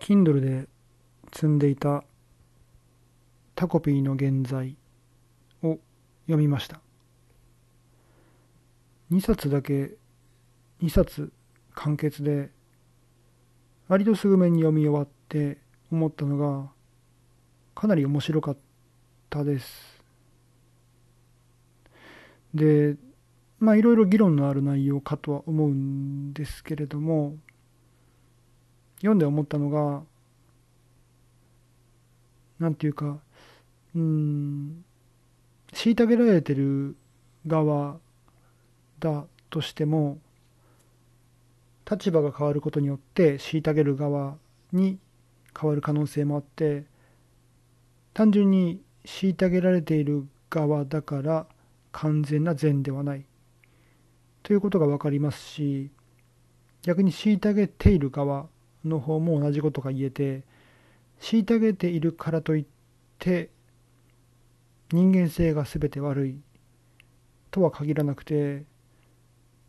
Kindle で積んでいたタコピーの現在を読みました。2冊だけ2冊完結で割とすぐめに読み終わって思ったのがかなり面白かったです。でまあいろいろ議論のある内容かとは思うんですけれども読んで思ったのがなんていうかうん虐げられてる側だとしても立場が変わることによって虐げる側に変わる可能性もあって単純に虐げられている側だから完全な善ではない。ということが分かりますし逆に虐げている側の方も同じことが言えて虐げているからといって人間性が全て悪いとは限らなくて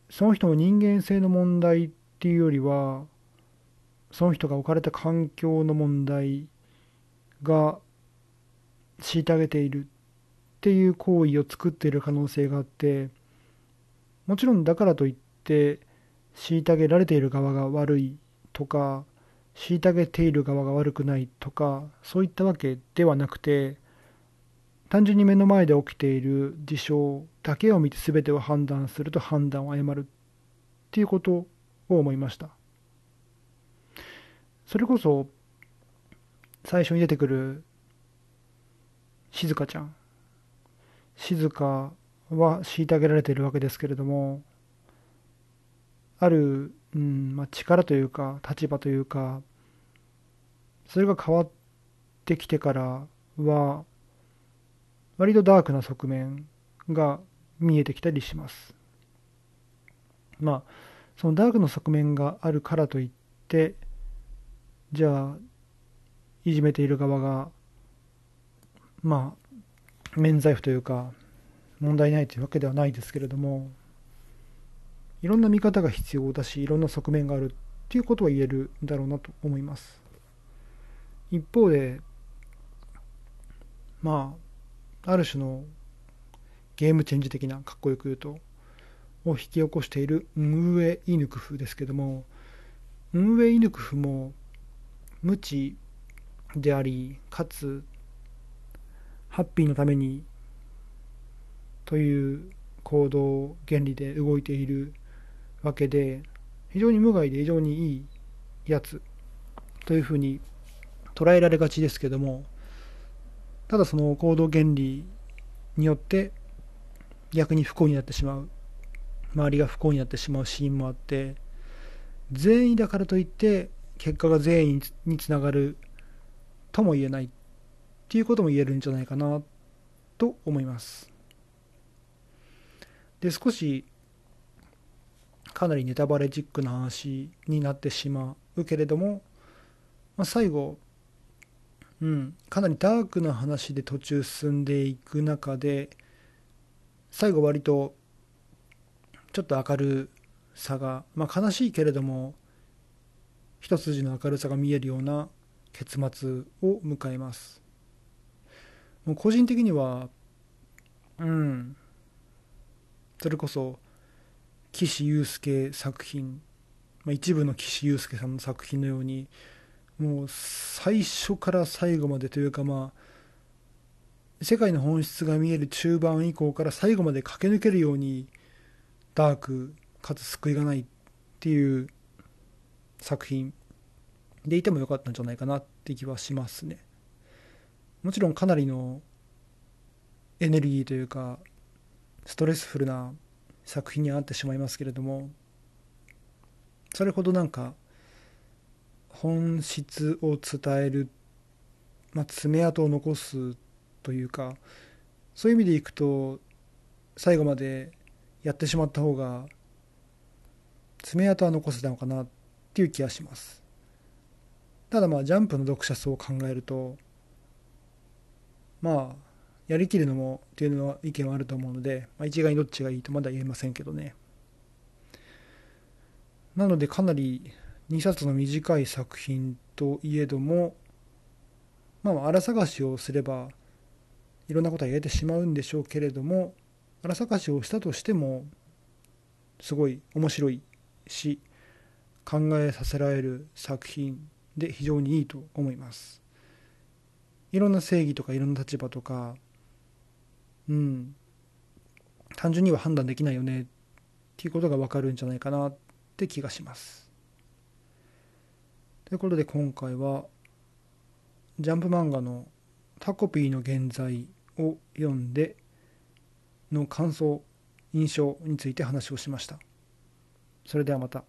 その人の人間性の問題っていうよりはその人が置かれた環境の問題が虐げているっていう行為を作っている可能性があってもちろんだからといって虐げられている側が悪いとか虐げている側が悪くないとかそういったわけではなくて単純に目の前で起きている事象だけを見て全てを判断すると判断を誤るっていうことを思いました。それこそ最初に出てくる静香ちゃん。静香は虐げられているわけですけれどもあるうんまあ、力というか立場というかそれが変わってきてからは割とダークな側面が見えてきたりします。まあそのダークの側面があるからといってじゃあいじめている側がまあ免罪符というか問題ないというわけではないですけれどもいろんな見方が必要だしいろんな側面があるっていうことは言えるんだろうなと思います。一方でまあある種のゲームチェンジ的なかっこよく言うとを引き起こしている運営イヌクフですけども運営イヌクフも無知でありかつハッピーのためにという行動原理で動いているわけで非常に無害で非常にいいやつというふうに捉えられがちですけどもただその行動原理によって逆に不幸になってしまう周りが不幸になってしまうシーンもあって善意だからといって結果が善意につながるとも言えないっていうことも言えるんじゃないかなと思います。で少しかなりネタバレチックな話になってしまうけれども、まあ、最後、うん、かなりダークな話で途中進んでいく中で最後割とちょっと明るさが、まあ、悲しいけれども一筋の明るさが見えるような結末を迎えます。もう個人的にはうんそれこそ岸優介作品、まあ、一部の岸優介さんの作品のようにもう最初から最後までというかまあ世界の本質が見える中盤以降から最後まで駆け抜けるようにダークかつ救いがないっていう作品。でいてもよかったんじゃないかなって気はしますね。もちろんかなりのエネルギーというかストレスフルな作品にはなってしまいますけれどもそれほどなんか本質を伝える、まあ、爪痕を残すというかそういう意味でいくと最後までやってしまった方が爪痕は残せたのかなっていう気がします。ただまあジャンプの読者層を考えるとまあやりきるのもっていうのは意見はあると思うので、まあ、一概にどっちがいいとまだ言えませんけどね。なのでかなり2冊の短い作品といえどもまあ荒探しをすればいろんなことは言えてしまうんでしょうけれども荒探しをしたとしてもすごい面白いし考えさせられる作品で非常にいいと思います。いろんな正義とかいろんな立場とかうん。単純には判断できないよねっていうことが分かるんじゃないかなって気がします。ということで今回はジャンプ漫画の「タコピーの現在」を読んでの感想印象について話をしました。それではまた。